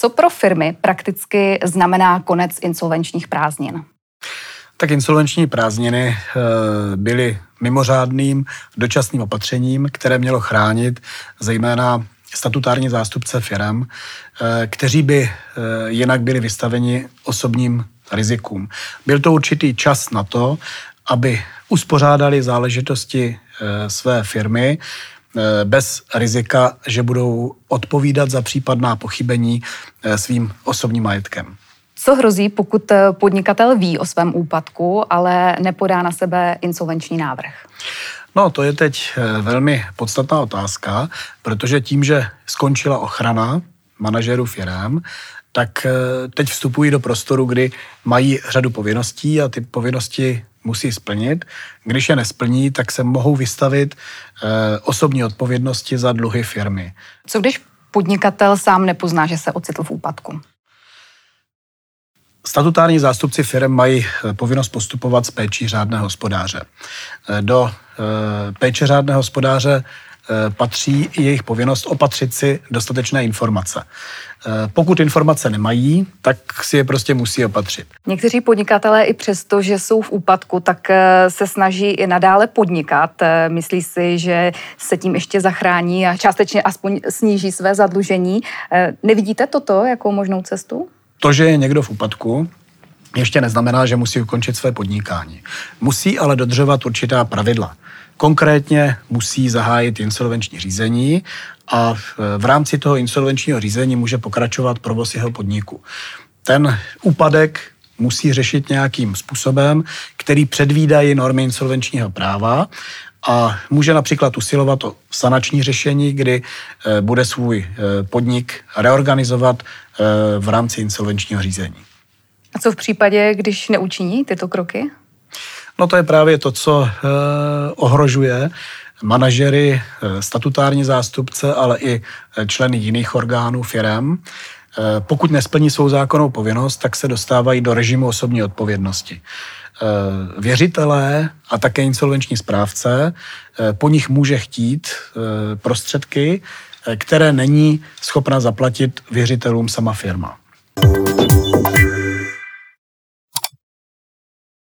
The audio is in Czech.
Co pro firmy prakticky znamená konec insolvenčních prázdnin? Tak insolvenční prázdniny eh, byly mimořádným dočasným opatřením, které mělo chránit zejména statutární zástupce firm, eh, kteří by eh, jinak byli vystaveni osobním rizikům. Byl to určitý čas na to, aby uspořádali záležitosti své firmy bez rizika, že budou odpovídat za případná pochybení svým osobním majetkem. Co hrozí, pokud eh, podnikatel ví o svém úpadku, ale nepodá na sebe insolvenční návrh? No, to je teď eh, velmi podstatná otázka, protože tím, že skončila ochrana manažerů firm, tak eh, teď vstupují do prostoru, kdy mají řadu povinností a ty povinnosti musí splnit. Když je nesplní, tak se mohou vystavit osobní odpovědnosti za dluhy firmy. Co když podnikatel sám nepozná, že se ocitl v úpadku? Statutární zástupci firm mají eh, povinnost postupovat s péčí řádného hospodáře. Eh, do eh, péče řádného hospodáře patří i jejich povinnost opatřit si dostatečné informace. Pokud informace nemají, tak si je prostě musí opatřit. Někteří podnikatelé i přesto, že jsou v úpadku, tak se snaží i nadále podnikat. Myslí si, že se tím ještě zachrání a částečně aspoň sníží své zadlužení. Nevidíte toto jako možnou cestu? To, že je někdo v úpadku, ještě neznamená, že musí ukončit své podnikání. Musí ale dodržovat určitá pravidla. Konkrétně musí zahájit insolvenční řízení a v rámci toho insolvenčního řízení může pokračovat provoz jeho podniku. Ten úpadek musí řešit nějakým způsobem, který předvídají normy insolvenčního práva a může například usilovat o sanační řešení, kdy eh, bude svůj eh, podnik reorganizovat eh, v rámci insolvenčního řízení. Co v případě, když neučiní tyto kroky? No to je právě to, co ohrožuje manažery, statutární zástupce, ale i členy jiných orgánů firm. Pokud nesplní svou zákonnou povinnost, tak se dostávají do režimu osobní odpovědnosti. Eh, věřitelé a také insolvenční správce eh, po nich může chtít eh, prostředky, které není schopna zaplatit věřitelům sama firma.